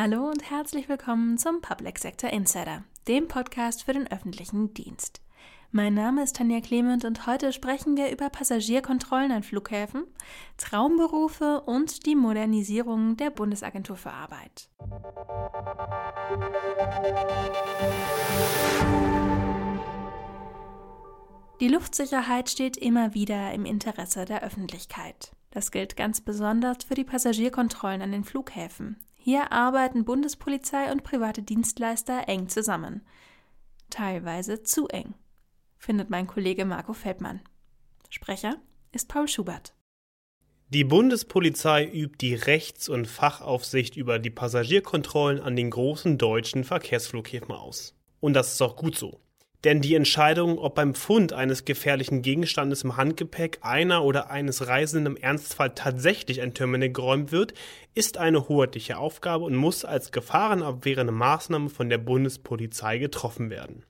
Hallo und herzlich willkommen zum Public Sector Insider, dem Podcast für den öffentlichen Dienst. Mein Name ist Tanja Clement und heute sprechen wir über Passagierkontrollen an Flughäfen, Traumberufe und die Modernisierung der Bundesagentur für Arbeit. Die Luftsicherheit steht immer wieder im Interesse der Öffentlichkeit. Das gilt ganz besonders für die Passagierkontrollen an den Flughäfen, hier arbeiten Bundespolizei und private Dienstleister eng zusammen. Teilweise zu eng, findet mein Kollege Marco Feldmann. Sprecher ist Paul Schubert. Die Bundespolizei übt die Rechts- und Fachaufsicht über die Passagierkontrollen an den großen deutschen Verkehrsflughäfen aus. Und das ist auch gut so. Denn die Entscheidung, ob beim Fund eines gefährlichen Gegenstandes im Handgepäck einer oder eines Reisenden im Ernstfall tatsächlich ein Terminal geräumt wird, ist eine hoheitliche Aufgabe und muss als gefahrenabwehrende Maßnahme von der Bundespolizei getroffen werden.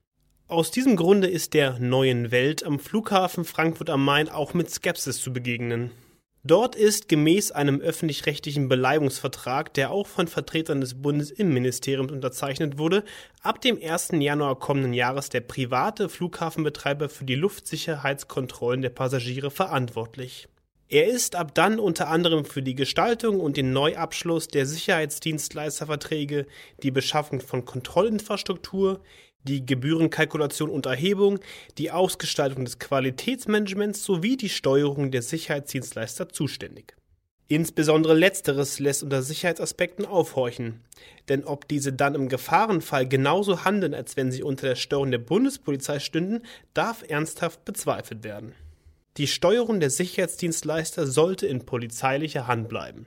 Aus diesem Grunde ist der neuen Welt am Flughafen Frankfurt am Main auch mit Skepsis zu begegnen. Dort ist gemäß einem öffentlich-rechtlichen Beleihungsvertrag, der auch von Vertretern des Bundesinnenministeriums unterzeichnet wurde, ab dem 1. Januar kommenden Jahres der private Flughafenbetreiber für die Luftsicherheitskontrollen der Passagiere verantwortlich. Er ist ab dann unter anderem für die Gestaltung und den Neuabschluss der Sicherheitsdienstleisterverträge, die Beschaffung von Kontrollinfrastruktur, die Gebührenkalkulation und Erhebung, die Ausgestaltung des Qualitätsmanagements sowie die Steuerung der Sicherheitsdienstleister zuständig. Insbesondere letzteres lässt unter Sicherheitsaspekten aufhorchen. Denn ob diese dann im Gefahrenfall genauso handeln, als wenn sie unter der Steuerung der Bundespolizei stünden, darf ernsthaft bezweifelt werden. Die Steuerung der Sicherheitsdienstleister sollte in polizeilicher Hand bleiben.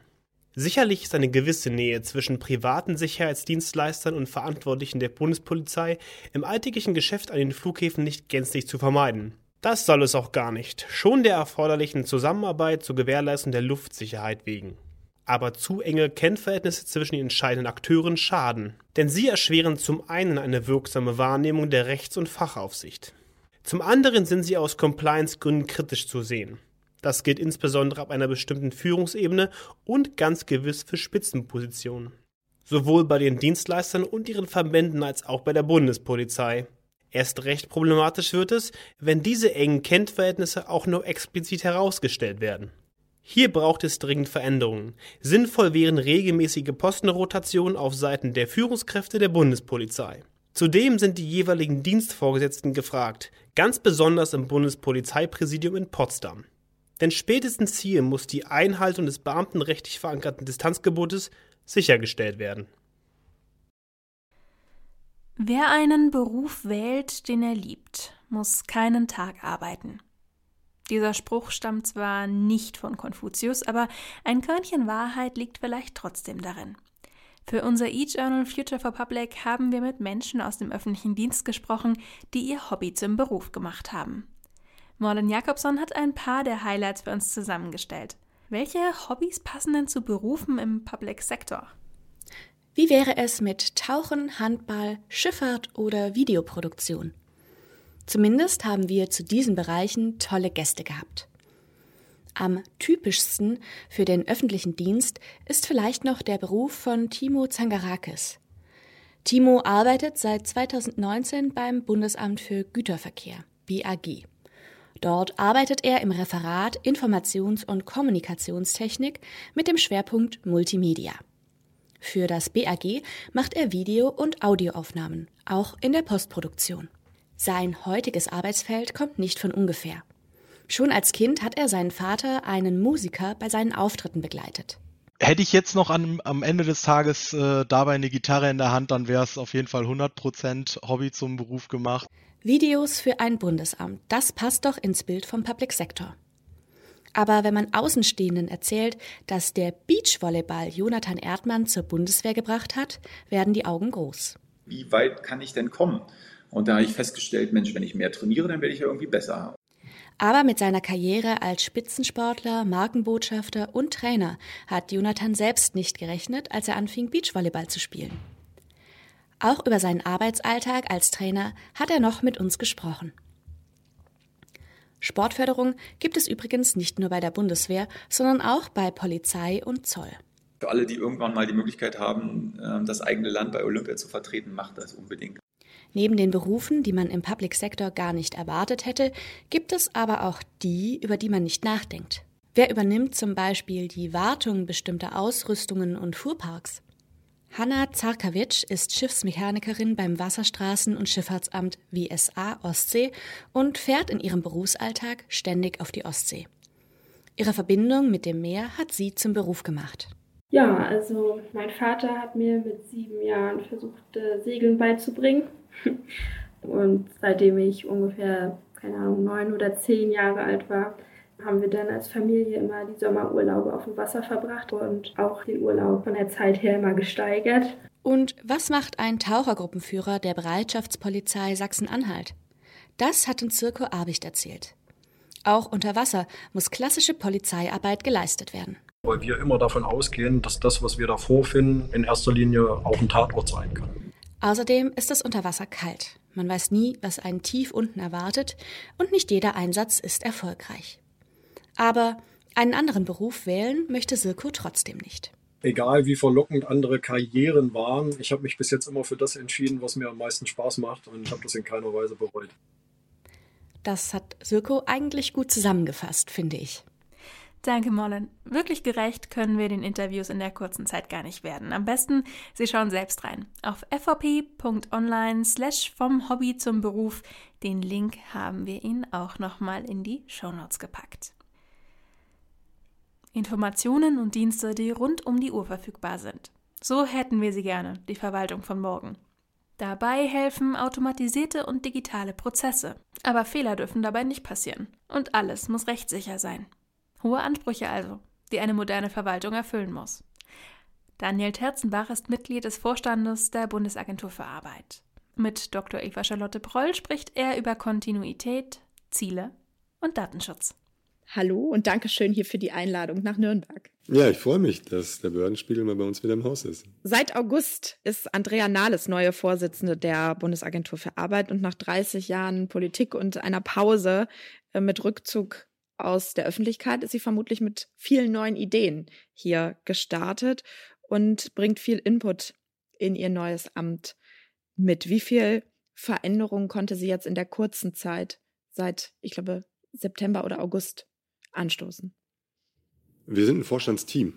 Sicherlich ist eine gewisse Nähe zwischen privaten Sicherheitsdienstleistern und Verantwortlichen der Bundespolizei im alltäglichen Geschäft an den Flughäfen nicht gänzlich zu vermeiden. Das soll es auch gar nicht, schon der erforderlichen Zusammenarbeit zur Gewährleistung der Luftsicherheit wegen. Aber zu enge Kennverhältnisse zwischen den entscheidenden Akteuren schaden, denn sie erschweren zum einen eine wirksame Wahrnehmung der Rechts- und Fachaufsicht. Zum anderen sind sie aus Compliance-Gründen kritisch zu sehen. Das gilt insbesondere ab einer bestimmten Führungsebene und ganz gewiss für Spitzenpositionen. Sowohl bei den Dienstleistern und ihren Verbänden als auch bei der Bundespolizei. Erst recht problematisch wird es, wenn diese engen Kennverhältnisse auch nur explizit herausgestellt werden. Hier braucht es dringend Veränderungen. Sinnvoll wären regelmäßige Postenrotationen auf Seiten der Führungskräfte der Bundespolizei. Zudem sind die jeweiligen Dienstvorgesetzten gefragt, ganz besonders im Bundespolizeipräsidium in Potsdam. Denn spätestens hier muss die Einhaltung des beamtenrechtlich verankerten Distanzgebotes sichergestellt werden. Wer einen Beruf wählt, den er liebt, muss keinen Tag arbeiten. Dieser Spruch stammt zwar nicht von Konfuzius, aber ein Körnchen Wahrheit liegt vielleicht trotzdem darin. Für unser E-Journal Future for Public haben wir mit Menschen aus dem öffentlichen Dienst gesprochen, die ihr Hobby zum Beruf gemacht haben. Morten Jakobson hat ein paar der Highlights für uns zusammengestellt. Welche Hobbys passen denn zu Berufen im Public Sector? Wie wäre es mit Tauchen, Handball, Schifffahrt oder Videoproduktion? Zumindest haben wir zu diesen Bereichen tolle Gäste gehabt. Am typischsten für den öffentlichen Dienst ist vielleicht noch der Beruf von Timo Zangarakis. Timo arbeitet seit 2019 beim Bundesamt für Güterverkehr, BAG. Dort arbeitet er im Referat Informations- und Kommunikationstechnik mit dem Schwerpunkt Multimedia. Für das BAG macht er Video- und Audioaufnahmen, auch in der Postproduktion. Sein heutiges Arbeitsfeld kommt nicht von ungefähr. Schon als Kind hat er seinen Vater, einen Musiker, bei seinen Auftritten begleitet. Hätte ich jetzt noch an, am Ende des Tages äh, dabei eine Gitarre in der Hand, dann wäre es auf jeden Fall 100% Hobby zum Beruf gemacht. Videos für ein Bundesamt, das passt doch ins Bild vom Public Sector. Aber wenn man Außenstehenden erzählt, dass der Beachvolleyball Jonathan Erdmann zur Bundeswehr gebracht hat, werden die Augen groß. Wie weit kann ich denn kommen? Und da habe ich festgestellt, Mensch, wenn ich mehr trainiere, dann werde ich ja irgendwie besser. Aber mit seiner Karriere als Spitzensportler, Markenbotschafter und Trainer hat Jonathan selbst nicht gerechnet, als er anfing, Beachvolleyball zu spielen. Auch über seinen Arbeitsalltag als Trainer hat er noch mit uns gesprochen. Sportförderung gibt es übrigens nicht nur bei der Bundeswehr, sondern auch bei Polizei und Zoll. Für alle, die irgendwann mal die Möglichkeit haben, ähm, das eigene Land bei Olympia zu vertreten, macht das unbedingt. Neben den Berufen, die man im Public Sector gar nicht erwartet hätte, gibt es aber auch die, über die man nicht nachdenkt. Wer übernimmt zum Beispiel die Wartung bestimmter Ausrüstungen und Fuhrparks? Hanna Zarkawitsch ist Schiffsmechanikerin beim Wasserstraßen- und Schifffahrtsamt WSA Ostsee und fährt in ihrem Berufsalltag ständig auf die Ostsee. Ihre Verbindung mit dem Meer hat sie zum Beruf gemacht. Ja, also mein Vater hat mir mit sieben Jahren versucht, äh, Segeln beizubringen. Und seitdem ich ungefähr, keine Ahnung, neun oder zehn Jahre alt war, haben wir dann als Familie immer die Sommerurlaube auf dem Wasser verbracht und auch den Urlaub von der Zeit her immer gesteigert. Und was macht ein Tauchergruppenführer der Bereitschaftspolizei Sachsen-Anhalt? Das hat uns Zirko Abicht erzählt. Auch unter Wasser muss klassische Polizeiarbeit geleistet werden. Weil wir immer davon ausgehen, dass das, was wir da vorfinden, in erster Linie auch ein Tatort sein kann. Außerdem ist es unter Wasser kalt. Man weiß nie, was einen tief unten erwartet und nicht jeder Einsatz ist erfolgreich. Aber einen anderen Beruf wählen möchte Silko trotzdem nicht. Egal wie verlockend andere Karrieren waren, ich habe mich bis jetzt immer für das entschieden, was mir am meisten Spaß macht und ich habe das in keiner Weise bereut. Das hat Silko eigentlich gut zusammengefasst, finde ich. Danke, Mollen. Wirklich gerecht können wir den Interviews in der kurzen Zeit gar nicht werden. Am besten, Sie schauen selbst rein. Auf fvp.online slash vom Hobby zum Beruf. Den Link haben wir Ihnen auch nochmal in die Shownotes gepackt. Informationen und Dienste, die rund um die Uhr verfügbar sind. So hätten wir sie gerne, die Verwaltung von morgen. Dabei helfen automatisierte und digitale Prozesse. Aber Fehler dürfen dabei nicht passieren. Und alles muss rechtssicher sein. Hohe Ansprüche also, die eine moderne Verwaltung erfüllen muss. Daniel Terzenbach ist Mitglied des Vorstandes der Bundesagentur für Arbeit. Mit Dr. Eva Charlotte Proll spricht er über Kontinuität, Ziele und Datenschutz. Hallo und danke schön hier für die Einladung nach Nürnberg. Ja, ich freue mich, dass der Behördenspiegel mal bei uns wieder im Haus ist. Seit August ist Andrea Nahles neue Vorsitzende der Bundesagentur für Arbeit und nach 30 Jahren Politik und einer Pause äh, mit Rückzug aus der Öffentlichkeit ist sie vermutlich mit vielen neuen Ideen hier gestartet und bringt viel Input in ihr neues Amt mit. Wie viel Veränderung konnte sie jetzt in der kurzen Zeit seit, ich glaube, September oder August anstoßen? Wir sind ein Vorstandsteam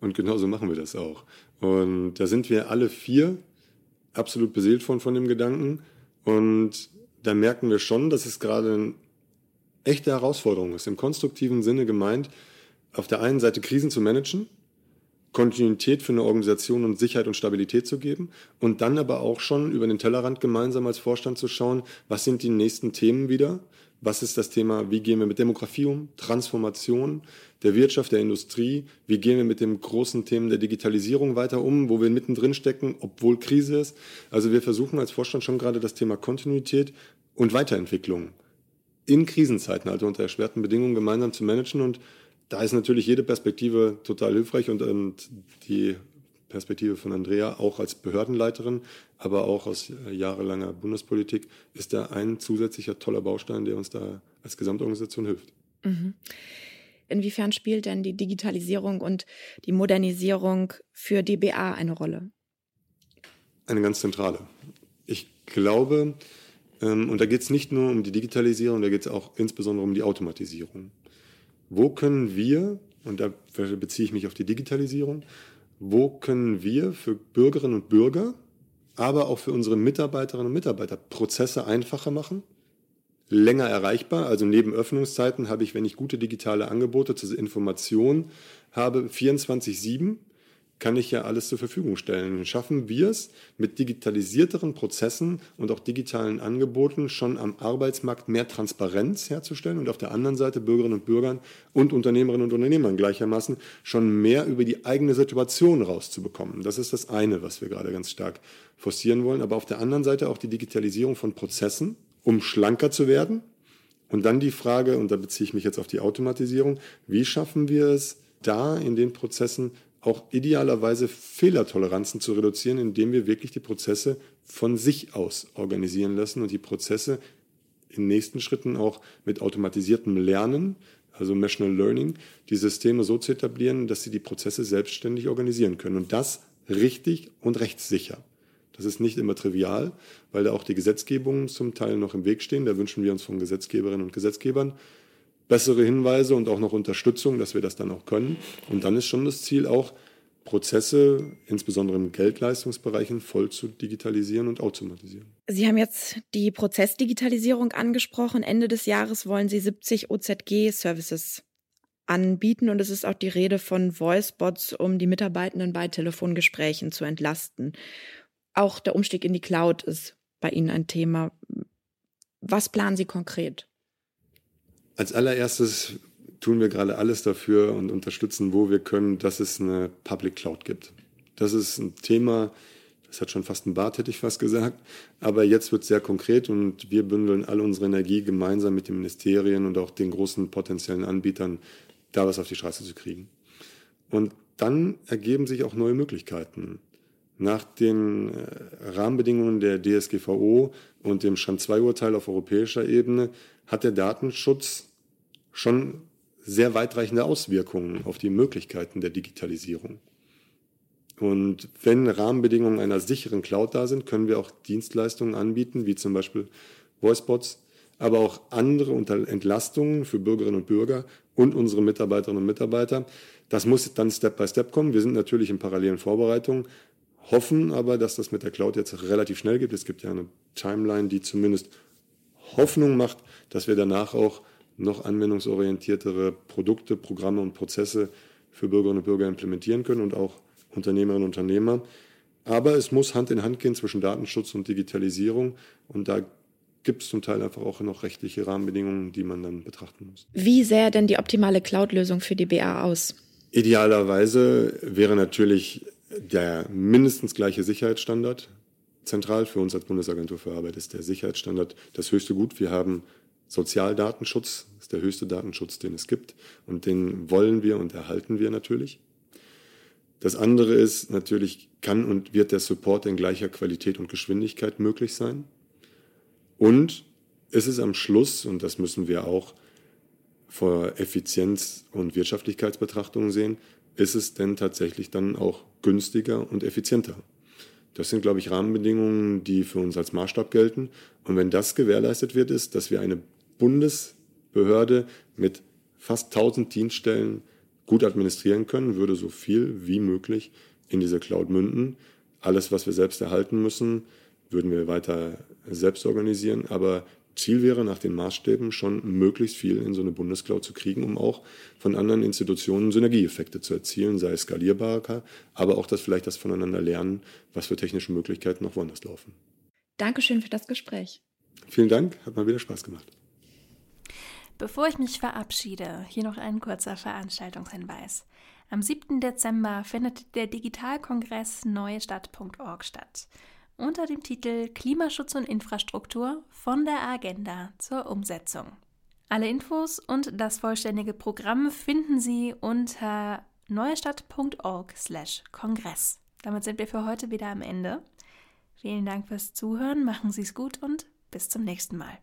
und genauso machen wir das auch. Und da sind wir alle vier absolut beseelt von, von dem Gedanken. Und da merken wir schon, dass es gerade eine echte Herausforderung ist, im konstruktiven Sinne gemeint, auf der einen Seite Krisen zu managen, Kontinuität für eine Organisation und Sicherheit und Stabilität zu geben und dann aber auch schon über den Tellerrand gemeinsam als Vorstand zu schauen, was sind die nächsten Themen wieder, was ist das Thema, wie gehen wir mit Demografie um, Transformation der Wirtschaft, der Industrie, wie gehen wir mit dem großen Themen der Digitalisierung weiter um, wo wir mittendrin stecken, obwohl Krise ist. Also wir versuchen als Vorstand schon gerade das Thema Kontinuität und Weiterentwicklung in Krisenzeiten, also unter erschwerten Bedingungen gemeinsam zu managen. Und da ist natürlich jede Perspektive total hilfreich und, und die Perspektive von Andrea, auch als Behördenleiterin, aber auch aus jahrelanger Bundespolitik, ist da ein zusätzlicher toller Baustein, der uns da als Gesamtorganisation hilft. Mhm. Inwiefern spielt denn die Digitalisierung und die Modernisierung für DBA eine Rolle? Eine ganz zentrale. Ich glaube, ähm, und da geht es nicht nur um die Digitalisierung, da geht es auch insbesondere um die Automatisierung. Wo können wir, und da beziehe ich mich auf die Digitalisierung, wo können wir für Bürgerinnen und Bürger, aber auch für unsere Mitarbeiterinnen und Mitarbeiter Prozesse einfacher machen, länger erreichbar. Also neben Öffnungszeiten habe ich, wenn ich gute digitale Angebote zur Information habe, 24-7 kann ich ja alles zur Verfügung stellen. Schaffen wir es mit digitalisierteren Prozessen und auch digitalen Angeboten schon am Arbeitsmarkt mehr Transparenz herzustellen und auf der anderen Seite Bürgerinnen und Bürgern und Unternehmerinnen und Unternehmern gleichermaßen schon mehr über die eigene Situation rauszubekommen. Das ist das eine, was wir gerade ganz stark forcieren wollen. Aber auf der anderen Seite auch die Digitalisierung von Prozessen, um schlanker zu werden. Und dann die Frage, und da beziehe ich mich jetzt auf die Automatisierung, wie schaffen wir es, da in den Prozessen auch idealerweise Fehlertoleranzen zu reduzieren, indem wir wirklich die Prozesse von sich aus organisieren lassen und die Prozesse in nächsten Schritten auch mit automatisiertem Lernen also Machine Learning, die Systeme so zu etablieren, dass sie die Prozesse selbstständig organisieren können. Und das richtig und rechtssicher. Das ist nicht immer trivial, weil da auch die Gesetzgebungen zum Teil noch im Weg stehen. Da wünschen wir uns von Gesetzgeberinnen und Gesetzgebern bessere Hinweise und auch noch Unterstützung, dass wir das dann auch können. Und dann ist schon das Ziel auch, Prozesse, insbesondere im Geldleistungsbereichen, voll zu digitalisieren und automatisieren. Sie haben jetzt die Prozessdigitalisierung angesprochen. Ende des Jahres wollen Sie 70 OZG-Services anbieten und es ist auch die Rede von Voicebots, um die Mitarbeitenden bei Telefongesprächen zu entlasten. Auch der Umstieg in die Cloud ist bei Ihnen ein Thema. Was planen Sie konkret? Als allererstes tun wir gerade alles dafür und unterstützen, wo wir können, dass es eine Public Cloud gibt. Das ist ein Thema, das hat schon fast ein Bart, hätte ich fast gesagt. Aber jetzt wird es sehr konkret und wir bündeln all unsere Energie gemeinsam mit den Ministerien und auch den großen potenziellen Anbietern, da was auf die Straße zu kriegen. Und dann ergeben sich auch neue Möglichkeiten. Nach den äh, Rahmenbedingungen der DSGVO und dem Schand 2 Urteil auf europäischer Ebene hat der Datenschutz schon sehr weitreichende Auswirkungen auf die Möglichkeiten der Digitalisierung. Und wenn Rahmenbedingungen einer sicheren Cloud da sind, können wir auch Dienstleistungen anbieten, wie zum Beispiel Voicebots, aber auch andere Entlastungen für Bürgerinnen und Bürger und unsere Mitarbeiterinnen und Mitarbeiter. Das muss dann Step by Step kommen. Wir sind natürlich in parallelen Vorbereitungen, hoffen aber, dass das mit der Cloud jetzt relativ schnell geht. Es gibt ja eine Timeline, die zumindest Hoffnung macht, dass wir danach auch noch anwendungsorientiertere Produkte, Programme und Prozesse für Bürgerinnen und Bürger implementieren können und auch Unternehmerinnen und Unternehmer. Aber es muss Hand in Hand gehen zwischen Datenschutz und Digitalisierung und da gibt es zum Teil einfach auch noch rechtliche Rahmenbedingungen, die man dann betrachten muss. Wie sähe denn die optimale Cloud-Lösung für die BA aus? Idealerweise wäre natürlich der mindestens gleiche Sicherheitsstandard zentral. Für uns als Bundesagentur für Arbeit ist der Sicherheitsstandard das höchste Gut. Wir haben Sozialdatenschutz ist der höchste Datenschutz, den es gibt. Und den wollen wir und erhalten wir natürlich. Das andere ist, natürlich kann und wird der Support in gleicher Qualität und Geschwindigkeit möglich sein. Und ist es am Schluss, und das müssen wir auch vor Effizienz- und Wirtschaftlichkeitsbetrachtungen sehen, ist es denn tatsächlich dann auch günstiger und effizienter? Das sind, glaube ich, Rahmenbedingungen, die für uns als Maßstab gelten. Und wenn das gewährleistet wird, ist, dass wir eine Bundesbehörde mit fast 1000 Dienststellen gut administrieren können, würde so viel wie möglich in diese Cloud münden. Alles, was wir selbst erhalten müssen, würden wir weiter selbst organisieren. Aber Ziel wäre, nach den Maßstäben schon möglichst viel in so eine Bundescloud zu kriegen, um auch von anderen Institutionen Synergieeffekte zu erzielen, sei es skalierbarer, aber auch das vielleicht das voneinander lernen, was für technische Möglichkeiten noch woanders laufen. Dankeschön für das Gespräch. Vielen Dank, hat mal wieder Spaß gemacht. Bevor ich mich verabschiede, hier noch ein kurzer Veranstaltungshinweis. Am 7. Dezember findet der Digitalkongress neuestadt.org statt unter dem Titel Klimaschutz und Infrastruktur von der Agenda zur Umsetzung. Alle Infos und das vollständige Programm finden Sie unter neuestadt.org/kongress. Damit sind wir für heute wieder am Ende. Vielen Dank fürs Zuhören, machen Sie es gut und bis zum nächsten Mal.